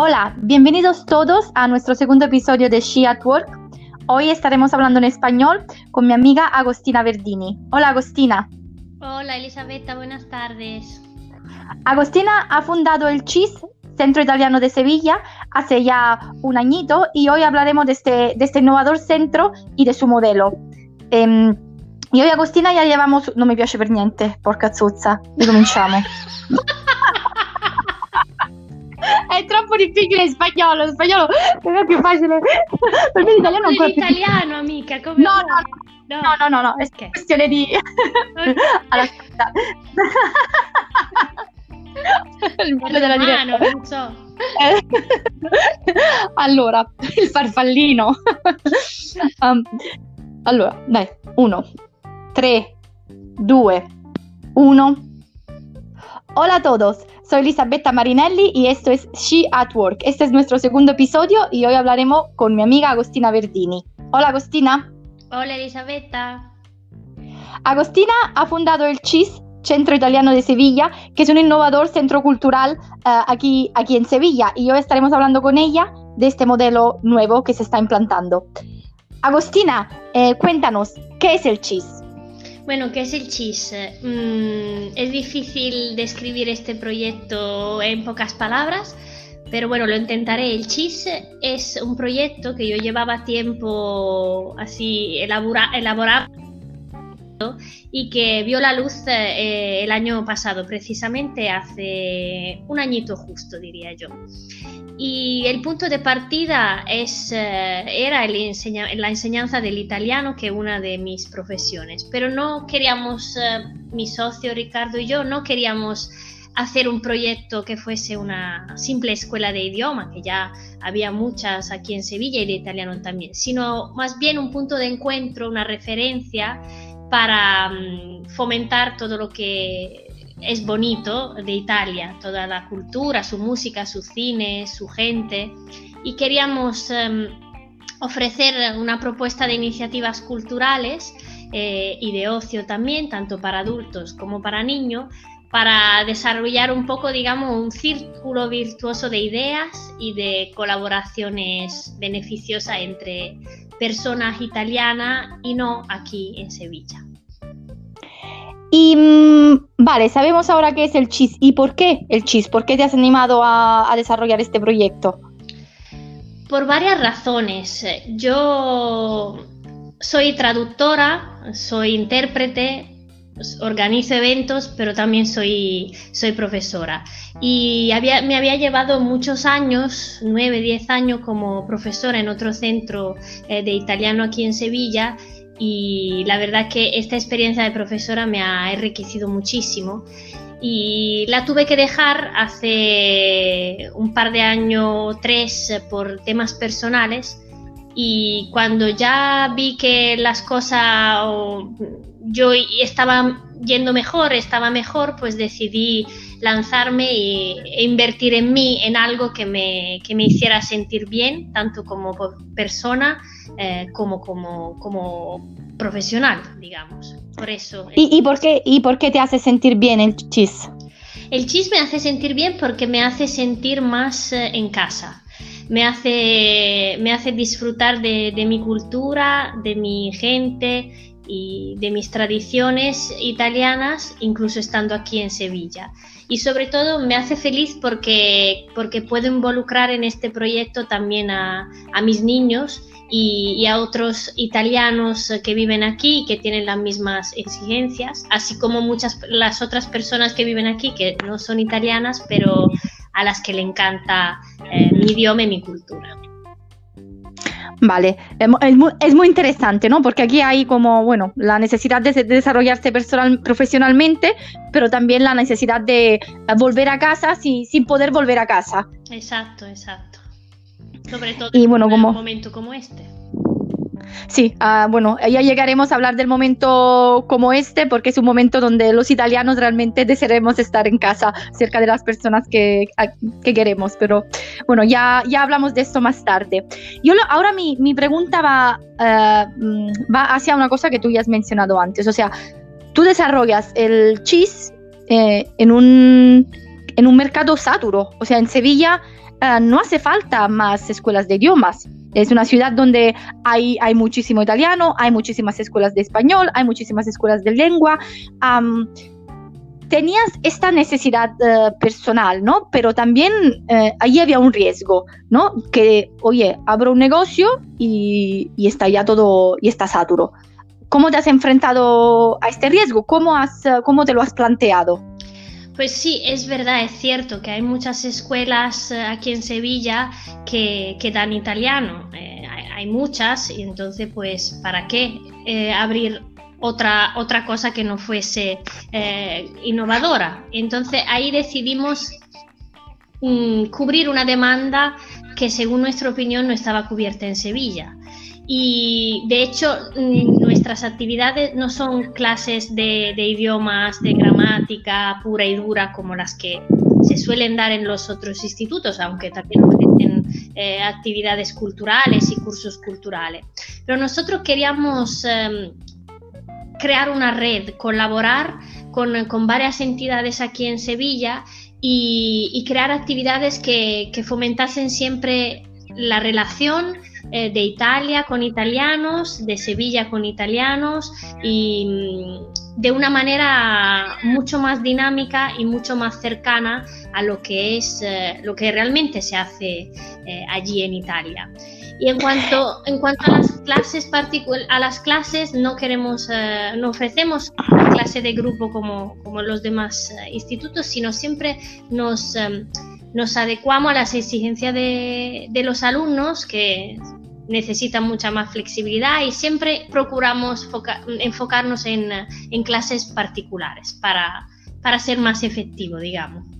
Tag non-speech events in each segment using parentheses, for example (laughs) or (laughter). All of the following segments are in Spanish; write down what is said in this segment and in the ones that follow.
Hola, bienvenidos todos a nuestro segundo episodio de She at Work. Hoy estaremos hablando en español con mi amiga Agostina Verdini. Hola Agostina. Hola Elisabetta, buenas tardes. Agostina ha fundado el CHIS, Centro Italiano de Sevilla, hace ya un añito y hoy hablaremos de este, de este innovador centro y de su modelo. Ehm, io e Agostina ya llevamos... Non mi piace per niente, porca zuzza. Ricominciamo. (laughs) (laughs) È troppo difficile in spagnolo, in spagnolo è più facile. Per me l'italiano è ancora l'italiano, amica, come no, no, no, no, no, no, no, è okay. questione di... (laughs) Okay. Aspetta. (laughs) il bello della diretta. non so. allora, il farfallino. um, allora, dai, uno, 3, 2, 1. Hola a todos, soy Elisabetta Marinelli y esto es She at Work. Este es nuestro segundo episodio y hoy hablaremos con mi amiga Agostina Verdini. Hola Agostina. Hola Elisabetta. Agostina ha fundado el CHIS, Centro Italiano de Sevilla, que es un innovador centro cultural uh, aquí, aquí en Sevilla y hoy estaremos hablando con ella de este modelo nuevo que se está implantando. Agostina, eh, cuéntanos, ¿qué es el CHIS? Bueno, ¿qué es el CHIS? Mm, es difícil describir este proyecto en pocas palabras, pero bueno, lo intentaré. El CHIS es un proyecto que yo llevaba tiempo así elaborando y que vio la luz eh, el año pasado, precisamente hace un añito justo, diría yo. Y el punto de partida es, eh, era la enseñanza del italiano, que es una de mis profesiones. Pero no queríamos, eh, mi socio Ricardo y yo, no queríamos hacer un proyecto que fuese una simple escuela de idioma, que ya había muchas aquí en Sevilla y de italiano también, sino más bien un punto de encuentro, una referencia para mm, fomentar todo lo que es bonito de Italia, toda la cultura, su música, su cine, su gente. Y queríamos em, ofrecer una propuesta de iniciativas culturales eh, y de ocio también, tanto para adultos como para niños, para desarrollar un poco, digamos, un círculo virtuoso de ideas y de colaboraciones beneficiosas entre personas italianas y no aquí en Sevilla. Y mm, vale, sabemos ahora qué es el CHIS. ¿Y por qué el CHIS? ¿Por qué te has animado a, desarrollar este proyecto? Por varias razones. Yo soy traductora, soy intérprete, organizo eventos, pero también soy, soy profesora. Y me había llevado muchos años, nueve, diez años como profesora en otro centro eh, de italiano aquí en Sevilla y la verdad que esta experiencia de profesora me ha enriquecido muchísimo y la tuve que dejar hace un par de años, tres, por temas personales y cuando ya vi que las cosas yo estaba yendo mejor, estaba mejor, pues decidí lanzarme e invertir en mí, en algo que me, que me hiciera sentir bien, tanto como persona eh, como, como, como profesional, digamos. Por eso. ¿Y, y, por qué, ¿Y por qué te hace sentir bien el chis? El chis me hace sentir bien porque me hace sentir más eh, en casa. Me hace, me hace disfrutar de, de mi cultura, de mi gente y de mis tradiciones italianas, incluso estando aquí en Sevilla. Y sobre todo me hace feliz porque, porque puedo involucrar en este proyecto también a, mis niños y, a otros italianos que viven aquí y que tienen las mismas exigencias, así como muchas las otras personas que viven aquí que no son italianas, pero a las que le encanta eh, mi idioma y mi cultura. Vale, es muy, interesante, ¿no? Porque aquí hay como, bueno, la necesidad de, desarrollarse personal, profesionalmente, pero también la necesidad de volver a casa sin, sin poder volver a casa. Exacto, exacto. Sobre todo en un momento como este. Sí, uh, bueno, ya llegaremos a hablar del momento como este, porque es un momento donde los italianos realmente desearemos estar en casa, cerca de las personas que, que queremos, pero bueno, ya, ya hablamos de esto más tarde. Yo ahora mi, mi pregunta va, uh, va hacia una cosa que tú ya has mencionado antes, o sea, tú desarrollas el cheese eh, en, un, en un mercado saturo, o sea, en Sevilla eh, no hace falta más escuelas de idiomas. Es una ciudad donde hay, muchísimo italiano, hay muchísimas escuelas de español, hay muchísimas escuelas de lengua. tenías esta necesidad eh, personal, ¿no? Pero también ahí había un riesgo, ¿no? Que, oye, abro un negocio y, y, está ya todo, y está saturo. ¿Cómo te has enfrentado a este riesgo? ¿Cómo, has, cómo te lo has planteado? Pues sí, es verdad, es cierto que hay muchas escuelas eh, aquí en Sevilla que, dan italiano. Eh, hay, muchas y entonces, pues, ¿para qué eh, abrir otra, otra cosa que no fuese innovadora? Entonces ahí decidimos mm, cubrir una demanda que según nuestra opinión no estaba cubierta en Sevilla. Y de hecho, mm, nuestras actividades no son clases de, idiomas, de gramática pura y dura como las que se suelen dar en los otros institutos, aunque también ofrecen eh, actividades culturales y cursos culturales. Pero nosotros queríamos em, crear una red, colaborar con, varias entidades aquí en Sevilla y, crear actividades que, que fomentasen siempre la relación eh, de Italia con italianos, de Sevilla con italianos y mm, de una manera mucho más dinámica y mucho más cercana a lo que es eh, lo que realmente se hace eh, allí en Italia. Y en cuanto, en cuanto a las clases a las clases no queremos, no ofrecemos clase de grupo como, como los demás institutos, sino siempre nos, nos adecuamos a las exigencias de, de los alumnos que necesitan mucha más flexibilidad y siempre procuramos enfocarnos en, en clases particulares para, para ser más efectivo, digamos.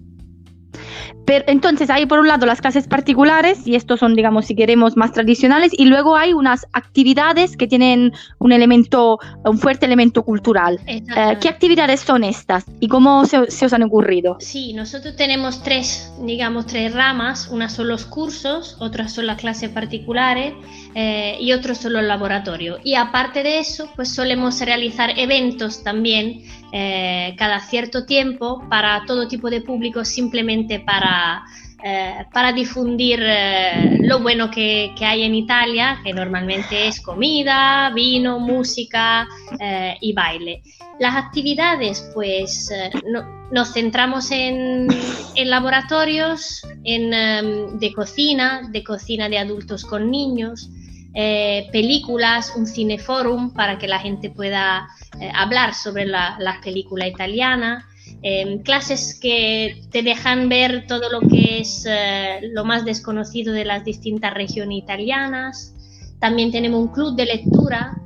Pero entonces hay por un lado las clases particulares y estos son, digamos, si queremos, más tradicionales y luego hay unas actividades que tienen un elemento, un fuerte elemento cultural. Eh, ¿Qué actividades son estas y cómo se, os han ocurrido? Sí, nosotros tenemos tres, digamos, tres ramas. Una son los cursos, otras son las clases particulares eh, y otros son los laboratorios. Y aparte de eso, pues solemos realizar eventos también eh, cada cierto tiempo para todo tipo de público, simplemente para, eh, para difundir eh, lo bueno que, hay en Italia, que normalmente es comida, vino, música y baile. Las actividades, pues nos centramos en, en laboratorios en, em, de cocina, de cocina de adultos con niños, películas, un cineforum para que la gente pueda eh, hablar sobre la, la película italiana, em, clases que te dejan ver todo lo que es eh, lo más desconocido de las distintas regiones italianas. También tenemos un club de lectura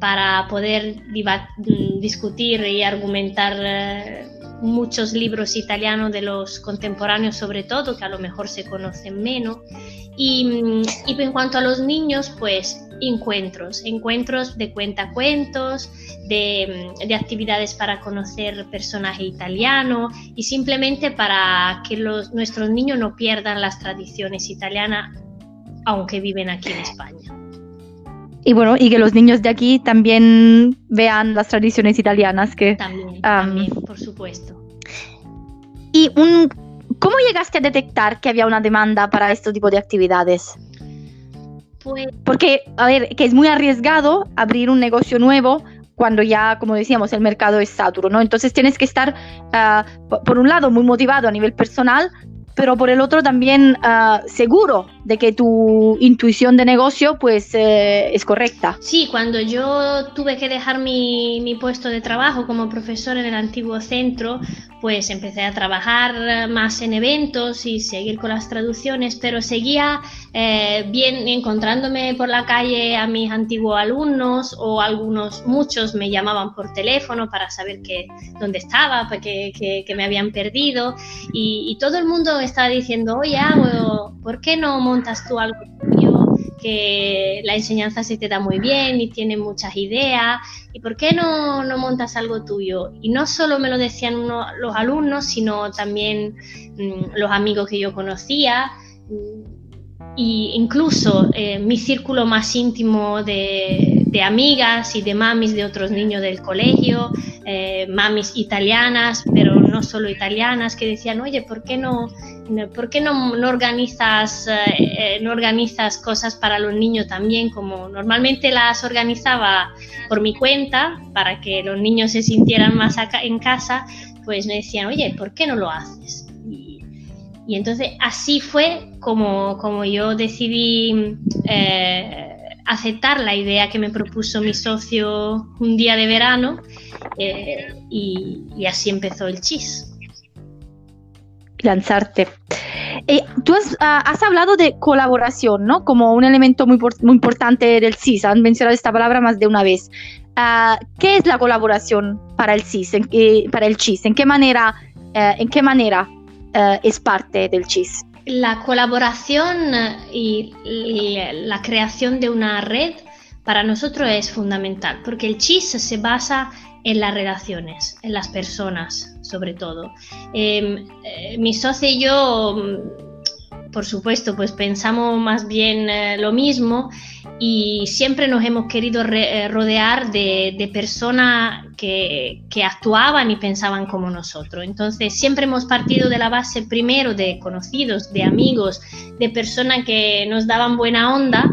para poder mm, discutir y argumentar eh, muchos libros italianos de los contemporáneos sobre todo, que a lo mejor se conocen menos. Y, y en cuanto a los niños, pues encuentros, encuentros de cuentacuentos, de, de actividades para conocer personaje italiano y simplemente para que los, nuestros niños no pierdan las tradiciones italianas aunque viven aquí en España. Y bueno, y que los niños de aquí también vean las tradiciones italianas que... También, también por supuesto. ¿Y un, cómo llegaste a detectar que había una demanda para este tipo de actividades? Pues Porque, a ver, que es muy arriesgado abrir un negocio nuevo cuando ya, como decíamos, el mercado es saturo, ¿no? Entonces tienes que estar, uh, por un lado, muy motivado a nivel personal, pero por el otro también uh, seguro de que tu intuición de negocio pues eh, es correcta. Sí, cuando yo tuve que dejar mi, mi, puesto de trabajo como profesor en el antiguo centro, pues empecé a trabajar más en eventos y seguir con las traducciones, pero seguía eh, bien encontrándome por la calle a mis antiguos alumnos o algunos, muchos me llamaban por teléfono para saber que, dónde estaba, que, que, que me habían perdido y, y, todo el mundo estaba diciendo, oye, ¿por qué no montas tú algo tuyo? que la enseñanza se te da muy bien y tienes muchas ideas, ¿y por qué no, no montas algo tuyo? Y no solo me lo decían uno, los alumnos, sino también mmm, los amigos que yo conocía, y incluso eh, mi círculo más íntimo de, de, amigas y de mamis de otros niños del colegio, eh, mamis italianas, pero no solo italianas, que decían, oye, ¿por qué no ¿por qué no, organizas, eh, no organizas cosas para los niños también? Como normalmente las organizaba por mi cuenta, para que los niños se sintieran más acá en casa, pues me decían, oye, ¿por qué no lo haces? Y, entonces así fue como, como yo decidí eh, aceptar la idea que me propuso mi socio un día de verano eh, y, así empezó el chis. Lanzarte. Eh, tú ah, has, hablado de colaboración, ¿no? Como un elemento muy, muy importante del CIS. Han mencionado esta palabra más de una vez. Ah, ¿Qué es la colaboración para el CIS, en, para el CHIS? ¿En qué manera, eh, en qué manera es parte del CHIS? La colaboración y, la creación de una red para nosotros es fundamental, porque el CHIS se basa en las relaciones, en las personas, sobre todo. Em, eh, mi socio y yo, mm, por supuesto, pues pensamos más bien eh, lo mismo y siempre nos hemos querido eh, rodear de, personas que, actuaban y pensaban como nosotros. Entonces siempre hemos partido de la base primero de conocidos, de amigos, de personas que nos daban buena onda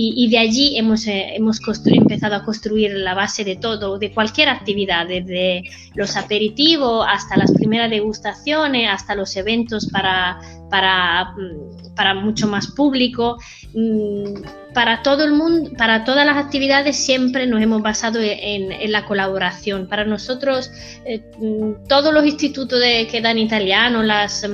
y, de allí hemos, eh, hemos empezado a construir la base de todo, de cualquier actividad, desde los aperitivos hasta las primeras degustaciones, hasta los eventos para, para, mm, para mucho más público. Mm, para todo el mundo, para todas las actividades siempre nos hemos basado en, la colaboración. Para nosotros, eh, mm, todos los institutos que dan italiano, las,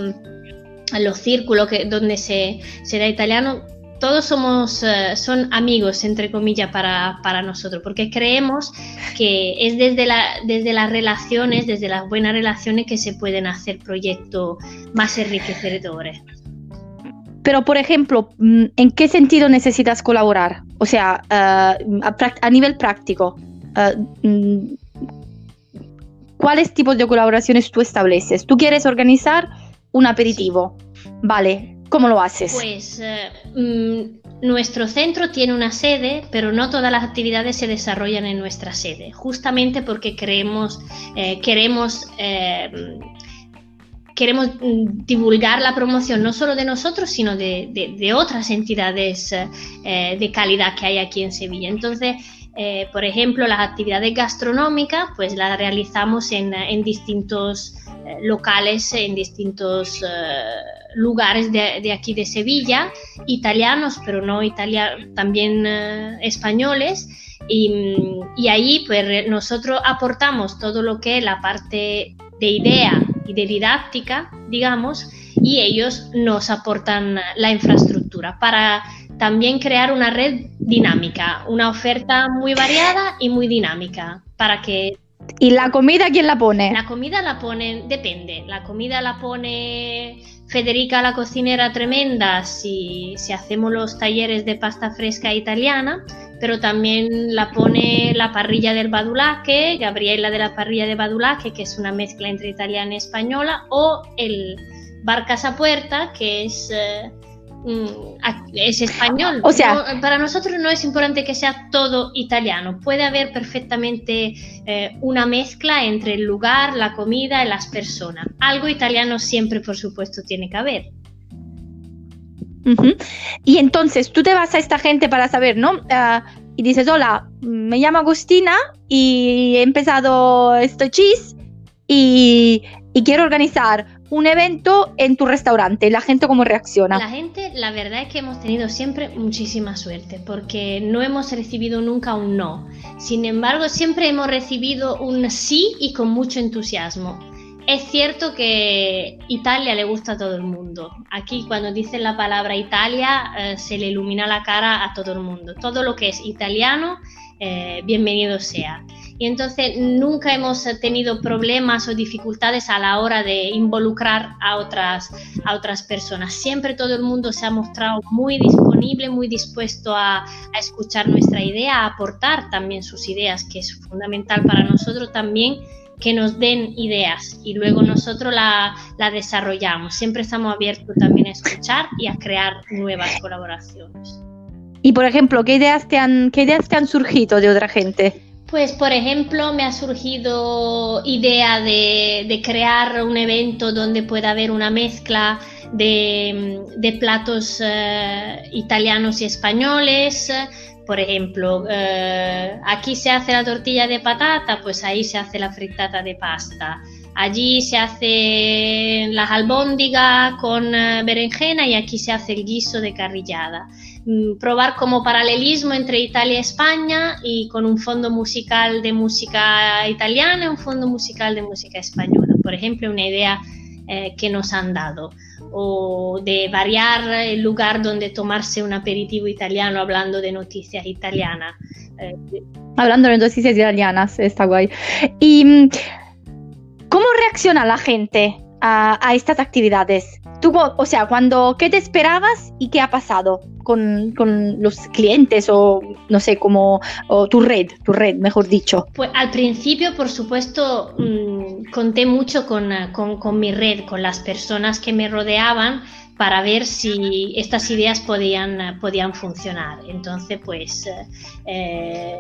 los círculos donde se, da italiano, todos somos, eh, son amigos, entre comillas, para, para, nosotros, porque creemos que es desde, la, desde las relaciones, desde las buenas relaciones que se pueden hacer proyectos más enriquecedores. Pero, por ejemplo, mm, ¿en qué sentido necesitas colaborar? O sea, uh, a, nivel práctico, ¿cuáles tipos de colaboraciones tú estableces? Tú quieres organizar un aperitivo, ¿vale? ¿Cómo lo haces? Pues eh, mm, nuestro centro tiene una sede, pero no todas las actividades se desarrollan en nuestra sede, justamente porque creemos, eh, queremos eh, queremos mm, divulgar la promoción no solo de nosotros, sino de, otras entidades de calidad que hay aquí en Sevilla. Entonces, por ejemplo, las actividades gastronómicas, pues las realizamos en, en distintos locales, en distintos lugares de, aquí de Sevilla, italianos, pero no italianos, también eh, españoles. Y, y, ahí pues nosotros aportamos todo lo que es la parte de idea y de didáctica, digamos, y ellos nos aportan la infraestructura para también crear una red dinámica, una oferta muy variada y muy dinámica para que ¿Y la comida quién la pone? La comida la pone, depende. La comida la pone Federica, la cocinera tremenda, si, si hacemos los talleres de pasta fresca italiana, pero también la pone la parrilla del Badulaque, Gabriela de la parrilla de Badulaque, que es una mezcla entre italiana y española, o el Bar Casa Puerta, que es eh, es español. O sea, para nosotros no es importante que sea todo italiano. Puede haber perfectamente eh, una mezcla entre el lugar, la comida y las personas. Algo italiano siempre, por supuesto, tiene que haber. Y entonces tú te vas a esta gente para saber, ¿no? Ah, y dices, hola, me llamo Agustina y he empezado esto cheese y, y quiero organizar un evento en tu restaurante, la gente cómo reacciona. La gente, la verdad es que hemos tenido siempre muchísima suerte porque no hemos recibido nunca un no. Sin embargo, siempre hemos recibido un sí y con mucho entusiasmo. Es cierto que Italia le gusta a todo el mundo. Aquí cuando dicen la palabra Italia eh, se le ilumina la cara a todo el mundo. Todo lo que es italiano, eh, bienvenido sea y entonces nunca hemos tenido problemas o dificultades a la hora de involucrar a otras, a otras personas. Siempre todo el mundo se ha mostrado muy disponible, muy dispuesto a, escuchar nuestra idea, a aportar también sus ideas, que es fundamental para nosotros también que nos den ideas y luego nosotros la, la, desarrollamos. Siempre estamos abiertos también a escuchar y a crear nuevas colaboraciones. Y por ejemplo, ¿qué ideas qué ideas te han surgido de otra gente? Pues, por ejemplo, me ha surgido idea de, crear un evento donde pueda haber una mezcla de, platos eh, italianos y españoles. Por ejemplo, eh, aquí se hace la tortilla de patata, pues ahí se hace la frittata de pasta. Allí se hace las albóndigas con eh, berenjena y aquí se hace el guiso de carrillada. Mm, probar como paralelismo entre Italia y España y con un fondo musical de música italiana y un fondo musical de música española. Por ejemplo, una idea eh, que nos han dado. O de variar el lugar donde tomarse un aperitivo italiano hablando de noticias italianas. Eh, hablando de noticias italianas, está guay. ¿Y mm, cómo reacciona la gente a, estas actividades? Tú, o sea, cuando, ¿qué te esperabas y qué ha pasado con, los clientes o no sé, como tu red, tu red, mejor dicho? Pues al principio, por supuesto, mm, conté mucho con, con mi red, con las personas que me rodeaban para ver si estas ideas podían, podían funcionar. Entonces, pues eh,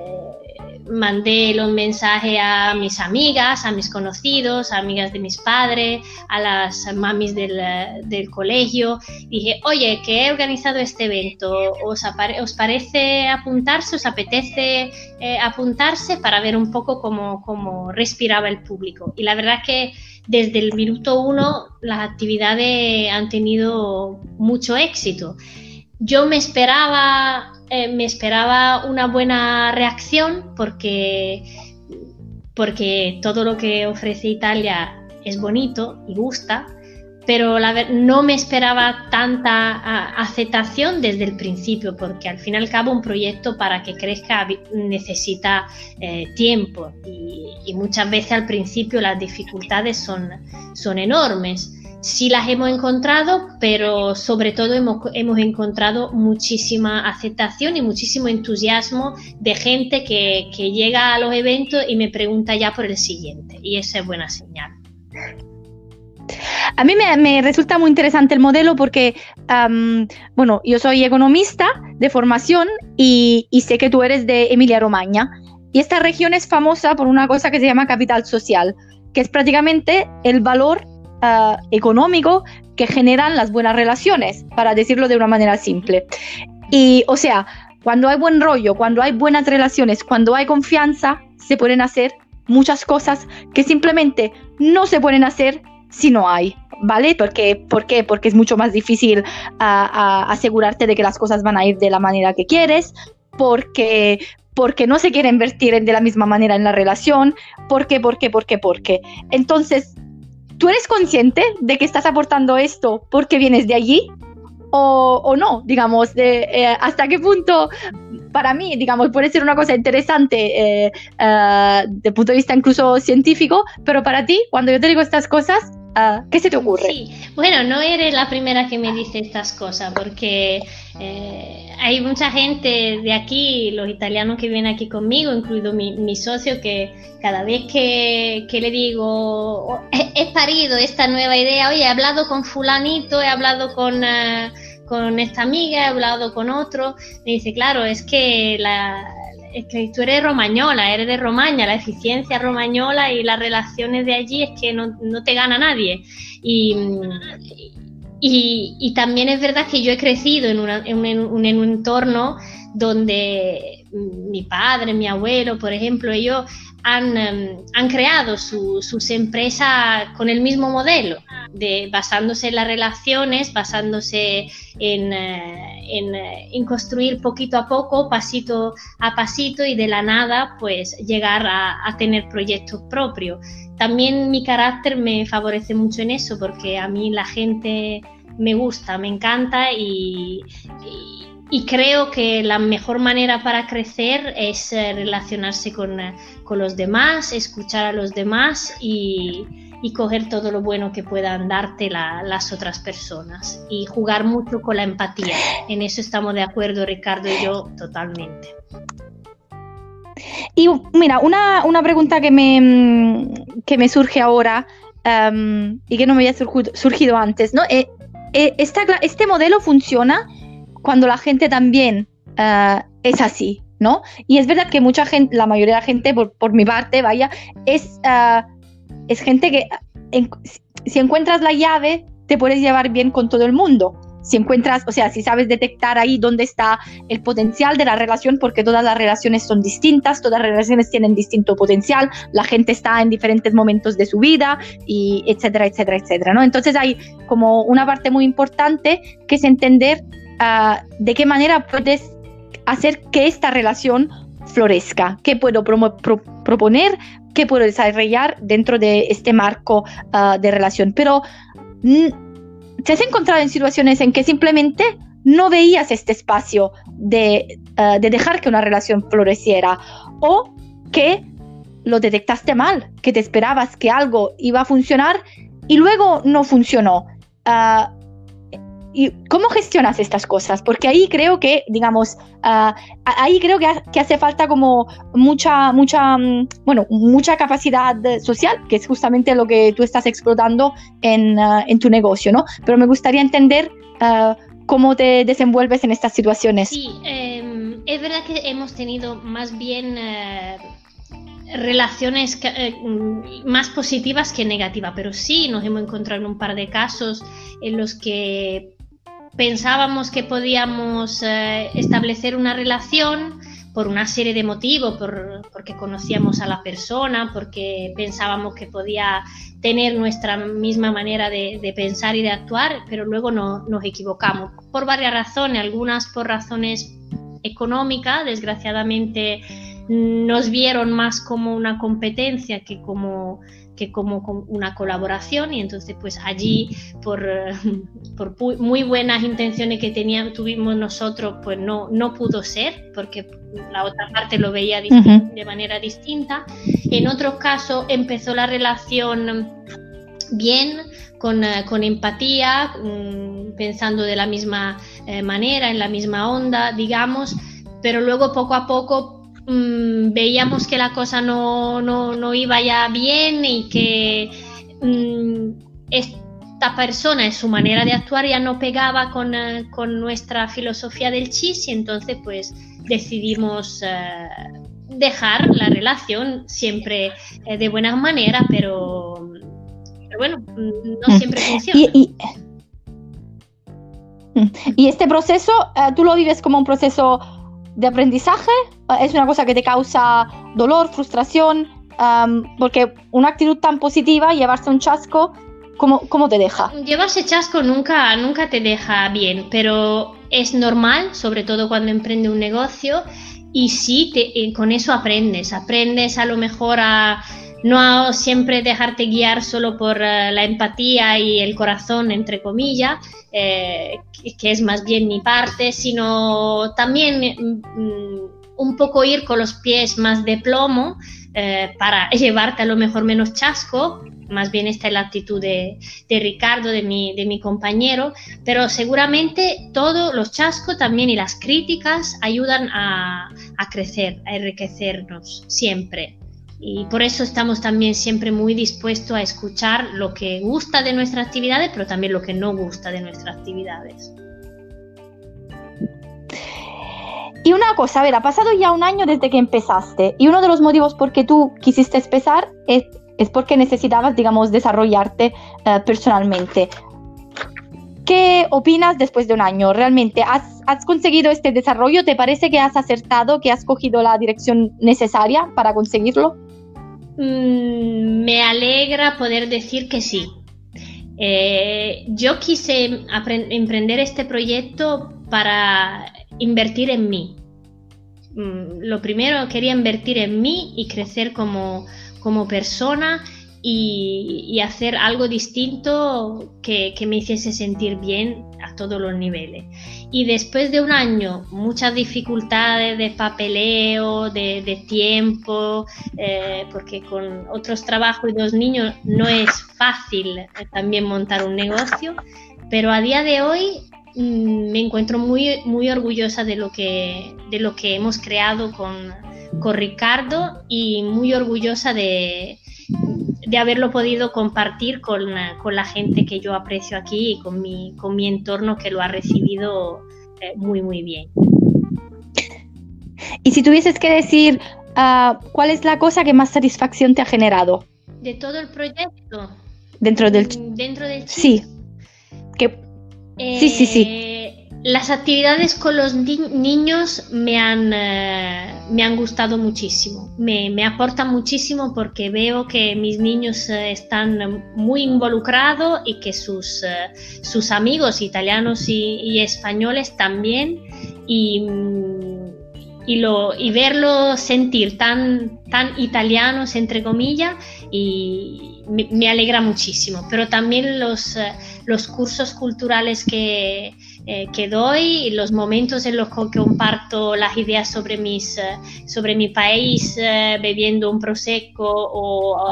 mandé los mensajes a mis amigas, a mis conocidos, a amigas de mis padres, a las mamis del, del colegio. Dije, oye, que he organizado este evento, ¿os, os parece apuntarse? ¿Os apetece eh, apuntarse para ver un poco cómo, cómo respiraba el público? Y la verdad que desde el minuto uno las actividades han tenido mucho éxito. Yo me esperaba, eh, me esperaba una buena reacción porque, porque todo lo que ofrece Italia es bonito y gusta, pero no me esperaba tanta aceptación desde el principio, porque al fin y al cabo un proyecto para que crezca necesita eh, tiempo y, muchas veces al principio las dificultades son, son enormes. Sí las hemos encontrado, pero sobre todo hemos, hemos encontrado muchísima aceptación y muchísimo entusiasmo de gente que, que llega a los eventos y me pregunta ya por el siguiente, y esa es buena señal. A mí me, resulta muy interesante el modelo porque, bueno, yo soy economista de formación y, sé que tú eres de Emilia Romagna. Y esta región es famosa por una cosa que se llama capital social, que es prácticamente el valor ah, económico que generan las buenas relaciones, para decirlo de una manera simple. Y, o sea, cuando hay buen rollo, cuando hay buenas relaciones, cuando hay confianza, se pueden hacer muchas cosas que simplemente no se pueden hacer si no hay, ¿vale? Porque, ¿Por qué? Porque es mucho más difícil asegurarte de que las cosas van a ir de la manera que quieres, porque, porque no se quiere invertir de la misma manera en la relación, ¿por qué? ¿Por qué? ¿Por qué? ¿Por qué? Entonces, ¿tú eres consciente de que estás aportando esto porque vienes de allí? O, no, digamos, de, eh, hasta qué punto para mí, digamos, puede ser una cosa interesante eh, eh, desde el punto de vista incluso científico, pero para ti, cuando yo te digo estas cosas, Ah, ¿Qué se te ocurre? Sí, bueno, no eres la primera que me dice estas cosas, porque eh, hay mucha gente de aquí, los italianos que vienen aquí conmigo, incluido mi, socio, que cada vez que, le digo, oh, he, parido esta nueva idea, oye, he hablado con fulanito, he hablado con... Eh, con esta amiga, he hablado con otro, me dice, claro, es que la, es que tú eres romañola, eres de Romaña, la eficiencia romañola y las relaciones de allí es que no, te gana nadie. Y, y, también es verdad que yo he crecido en, en, un, entorno donde mi padre, mi abuelo, por ejemplo, ellos han, em, han creado sus empresas con el mismo modelo, de, basándose en las relaciones, basándose en, eh, eh, en, construir poquito a poco, pasito a pasito y de la nada, pues llegar a, tener proyectos propios. También mi carácter me favorece mucho en eso, porque a mí la gente me gusta, me encanta y y creo que la mejor manera para crecer es eh, relacionarse con, eh, con, los demás, escuchar a los demás y, y coger todo lo bueno que puedan darte las otras personas y jugar mucho con la empatía. En eso estamos de acuerdo Ricardo y yo totalmente. Y mira, una, una pregunta que me, mm, que me surge ahora em, y que no me había surgido, antes, ¿no? Eh, este modelo funciona cuando la gente también eh, es así, ¿no? Y es verdad que mucha gente, la mayoría de la gente, por, mi parte, vaya, es, es gente que si encuentras la llave, te puedes llevar bien con todo el mundo si encuentras, o sea, si sabes detectar ahí dónde está el potencial de la relación, porque todas las relaciones son distintas, todas las relaciones tienen distinto potencial, la gente está en diferentes momentos de su vida, y etcétera, etcétera, etcétera, ¿no? Entonces hay como una parte muy importante que es entender ah, de qué manera puedes hacer que esta relación florezca, qué puedo proponer, qué puedo desarrollar dentro de este marco ah, de relación. Pero ¿Te has encontrado en situaciones en que simplemente no veías este espacio de, eh, de dejar que una relación floreciera o que lo detectaste mal, que te esperabas que algo iba a funcionar y luego no funcionó? Ah, ¿Y cómo gestionas estas cosas? Porque ahí creo que, digamos, ah, ahí creo que, que, hace falta como mucha, mucha, mm, bueno, mucha capacidad social, que es justamente lo que tú estás explotando en, ah, en tu negocio, ¿no? Pero me gustaría entender ah, cómo te desenvuelves en estas situaciones. Sí, em, es verdad que hemos tenido más bien eh, relaciones eh, más positivas que negativas, pero sí nos hemos encontrado en un par de casos en los que pensábamos que podíamos eh, establecer una relación por una serie de motivos, porque conocíamos a la persona, porque pensábamos que podía tener nuestra misma manera de, pensar y de actuar, pero luego no, nos equivocamos. Por varias razones, algunas por razones económicas, desgraciadamente nos vieron más como una competencia que como que como una colaboración y entonces pues allí por, (laughs) por muy buenas intenciones que teníamos, tuvimos nosotros pues no, no pudo ser porque la otra parte lo veía de manera distinta. En otros casos empezó la relación bien, con, eh, con empatía, mm, pensando de la misma eh, manera, en la misma onda, digamos, pero luego poco a poco Mm, veíamos que la cosa no, no, iba ya bien y que mm, esta persona en su manera de actuar ya no pegaba con, eh, nuestra filosofía del chis y entonces pues decidimos eh, dejar la relación siempre eh, de buena manera, pero, bueno, no mm. siempre funciona. Y, y este proceso, tú lo vives como un proceso de aprendizaje es una cosa que te causa dolor, frustración, porque una actitud tan positiva, llevarse un chasco, ¿cómo, ¿cómo, te deja? Llevarse chasco nunca, nunca te deja bien, pero es normal, sobre todo cuando emprende un negocio, y sí, te, con eso aprendes, aprendes a lo mejor a no siempre dejarte guiar solo por eh, la empatía y el corazón, entre comillas, eh, que, es más bien mi parte, sino también mm, un poco ir con los pies más de plomo eh, para (laughs) llevarte a lo mejor menos chasco. Más bien esta es la actitud de, Ricardo, de mi, de mi compañero, pero seguramente todos los chascos también y las críticas ayudan a crecer, a enriquecernos siempre y por eso estamos también siempre muy dispuestos a escuchar lo que gusta de nuestras actividades, pero también lo que no gusta de nuestras actividades. Y una cosa, a ver, ha pasado ya un año desde que empezaste y uno de los motivos por que tú quisiste empezar es, es porque necesitabas, digamos, desarrollarte eh, personalmente. ¿Qué opinas después de un año? ¿Realmente has, has, conseguido este desarrollo? ¿Te parece que has acertado, que has cogido la dirección necesaria para conseguirlo? Mm, me alegra poder decir que sí. Eh, yo quise emprender este proyecto para invertir en mí. Mm, lo primero, quería invertir en mí y crecer como, como persona y, hacer algo distinto que, me hiciese sentir bien a todos los niveles. Y después de un año, muchas dificultades de papeleo, de, tiempo, eh, porque con otros trabajos y dos niños no es fácil eh, también montar un negocio, pero a día de hoy mm, me encuentro muy, muy orgullosa de lo que, de lo que hemos creado con, con Ricardo y muy orgullosa de, de haberlo podido compartir con, la gente que yo aprecio aquí y con mi, con mi entorno que lo ha recibido eh, muy, muy bien. Y si tuvieses que decir uh, cuál es la cosa que más satisfacción te ha generado. De todo el proyecto. Dentro del... Mm, dentro del Sí. Que... sí, sí, sí. Las actividades con los ni niños me han, eh, me han gustado muchísimo. Me, me, aportan muchísimo porque veo que mis niños eh, están muy involucrados y que sus, eh, sus amigos italianos y, españoles también. Y, mm, y, lo, y verlo sentir tan, tan italianos, entre comillas, y me, me alegra muchísimo. Pero también los, los cursos culturales que, eh, que doy, los momentos en los que comparto las ideas sobre, mis, eh, sobre mi país, eh, bebiendo un prosecco o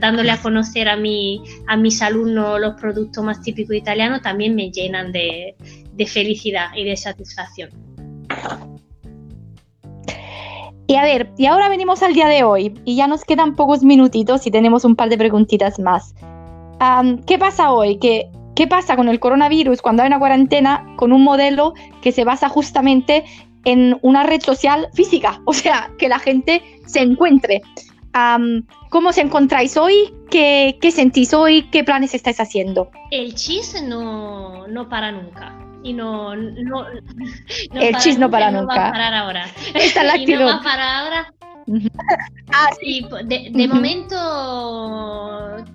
dándole a conocer a, mi, a mis alumnos los productos más típicos italianos, también me llenan de, de felicidad y de satisfacción. Y a ver, y ahora venimos al día de hoy y ya nos quedan pocos minutitos y tenemos un par de preguntitas más. ¿Qué pasa hoy? ¿Qué, ¿Qué pasa con el coronavirus cuando hay una cuarentena con un modelo que se basa justamente en una red social física? (laughs) O sea, que la gente se encuentre. Um, ¿Cómo os encontráis hoy? ¿Qué, ¿Qué, sentís hoy? ¿Qué planes estáis haciendo? El chis no, no para nunca y no, no, (laughs) no el chis no para no nunca. va a parar ahora. Esta es la y actitud. no va a parar ahora. (laughs) Ah, sí. De, momento,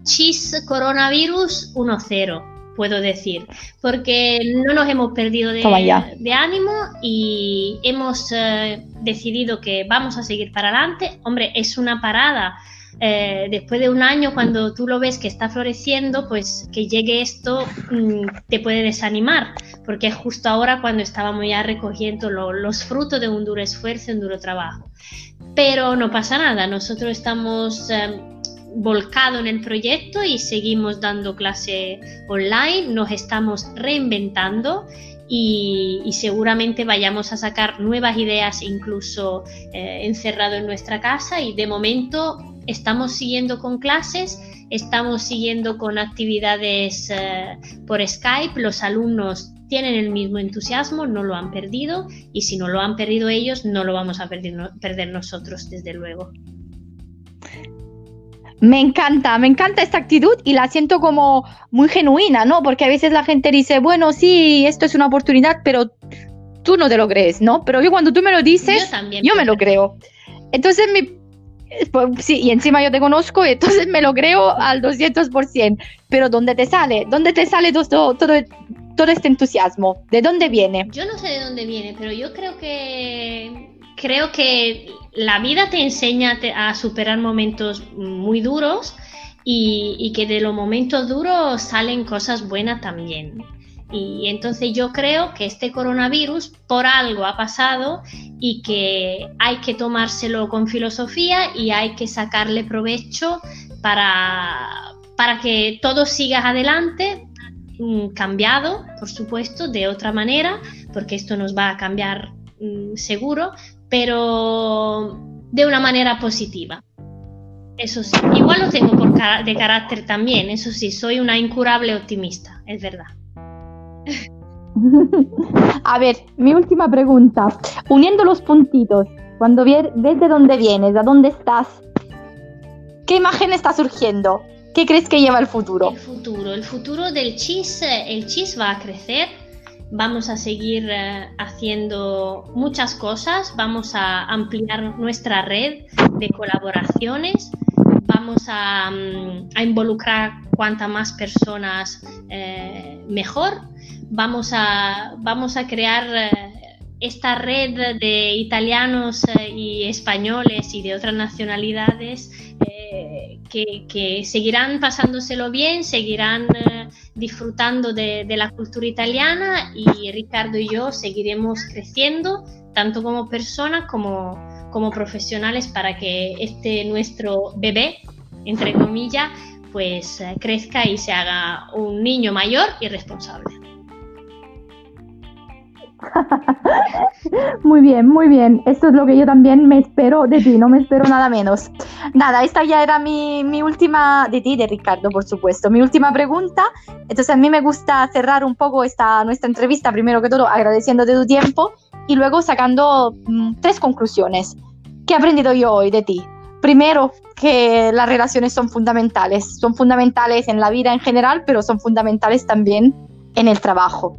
chis coronavirus 1-0, puedo decir, porque no nos hemos perdido de, de ánimo y hemos eh, decidido que vamos a seguir para adelante. Hombre, es una parada. eh, después de un año, cuando tú lo ves que está floreciendo, pues que llegue esto mm, te puede desanimar, porque es justo ahora cuando estábamos ya recogiendo lo- los frutos de un duro esfuerzo, un duro trabajo. Pero no pasa nada, nosotros estamos eh, volcados en el proyecto y seguimos dando clase online, nos estamos reinventando y, seguramente vayamos a sacar nuevas ideas incluso eh, encerrado en nuestra casa y de momento estamos siguiendo con clases, estamos siguiendo con actividades eh, por Skype, los alumnos tienen el mismo entusiasmo, no lo han perdido y si no lo han perdido ellos, no lo vamos a perder nosotros, desde luego. Me encanta, me encanta esta actitud y la siento como muy genuina, ¿no? Porque a veces la gente dice, bueno, sí, esto es una oportunidad, pero tú no te lo crees, ¿no? Pero yo cuando tú me lo dices, Yo también. yo me lo creo. Entonces, mi, pues, sí, y encima yo te conozco, y (laughs) entonces me lo creo al 200%. Pero ¿dónde te sale? ¿Dónde te sale todo, todo, todo este entusiasmo? ¿De dónde viene? Yo no sé de dónde viene, pero yo creo que creo que la vida te enseña a superar momentos muy duros y, y que de los momentos duros salen cosas buenas también. Y entonces yo creo que este coronavirus por algo ha pasado y que hay que tomárselo con filosofía y hay que sacarle provecho para, para que todo siga adelante, mm, cambiado, por supuesto, de otra manera, porque esto nos va a cambiar mm, seguro, pero de una manera positiva. Eso sí, igual lo tengo por cara- de carácter también, eso sí, soy una incurable optimista, es verdad. (laughs) A ver, mi última pregunta. Uniendo los puntitos, cuando ves de dónde vienes, a dónde estás, ¿qué imagen está surgiendo? ¿Qué crees que lleva el futuro? El futuro, el futuro del chis, eh, el chis va a crecer, vamos a seguir eh, haciendo muchas cosas, vamos a ampliar nuestra red de colaboraciones, vamos a, mm, involucrar cuanta más personas eh, mejor, vamos a, vamos a crear eh, esta red de italianos y españoles y de otras nacionalidades que, que seguirán pasándoselo bien, seguirán disfrutando de, la cultura italiana y Ricardo y yo seguiremos creciendo tanto como personas como, como profesionales para que este nuestro bebé, entre comillas, pues eh, crezca y se haga un niño mayor y responsable. (laughs) Muy bien, muy bien. Esto es lo que yo también me espero de ti, no me espero nada menos. Nada, esta ya era mi, mi última, de ti, de Ricardo, por supuesto, mi última pregunta. Entonces a mí me gusta cerrar un poco esta nuestra entrevista, primero que todo, agradeciéndote tu tiempo y luego sacando mm, tres conclusiones. ¿Qué he aprendido yo hoy de ti? Primero, que las relaciones son fundamentales, son fundamentales en la vida en general, pero son fundamentales también en el trabajo.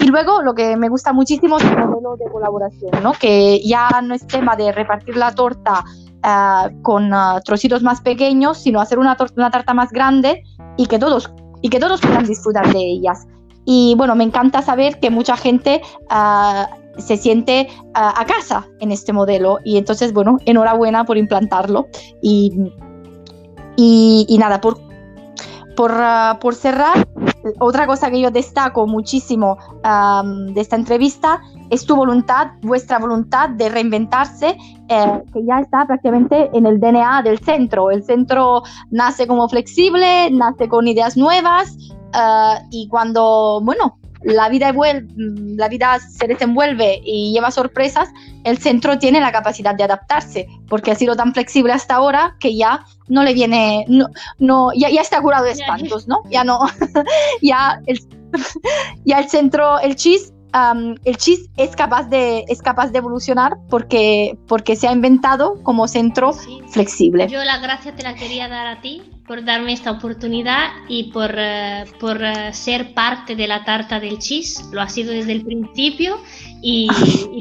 Y luego lo que me gusta muchísimo es el modelo de colaboración, ¿no? que ya no es tema de repartir la torta uh, con uh, trocitos más pequeños, sino hacer una, una tarta más grande y que todos y que todos puedan disfrutar de ellas. Y bueno, me encanta saber que mucha gente uh, se siente a casa en este modelo y entonces, bueno, enhorabuena por implantarlo y, y, y nada, por, por, por, cerrar, otra cosa que yo destaco muchísimo um, de esta entrevista es tu voluntad, vuestra voluntad de reinventarse, eh, que ya está prácticamente en el DNA del centro. El centro nace como flexible, nace con ideas nuevas uh, y cuando, bueno, la vida, la vida se desenvuelve y lleva sorpresas, el centro tiene la capacidad de adaptarse, porque ha sido tan flexible hasta ahora que ya no le viene, no, no ya, ya está curado de espantos, ¿no? Ya no, (laughs) ya el, (laughs) ya el centro, el chis Um, el chis es capaz de es capaz de evolucionar porque porque se ha inventado como centro sí. flexible. Yo la gracia te la quería dar a ti por darme esta oportunidad y por, uh, por uh, ser parte de la tarta del chis. Lo ha sido desde el principio y,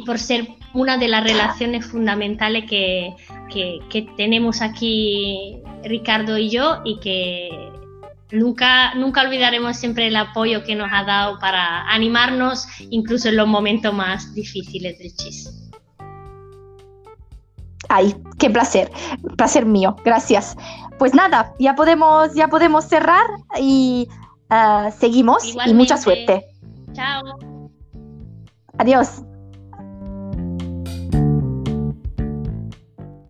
por ser una de las relaciones fundamentales que, que, que tenemos aquí Ricardo y yo y que nunca, nunca olvidaremos siempre el apoyo que nos ha dado para animarnos, incluso en los momentos más difíciles del chis. Ay, qué placer, placer mío, gracias. Pues nada, ya podemos, ya podemos cerrar y uh, seguimos Igualmente. y mucha suerte. Chao. Adiós.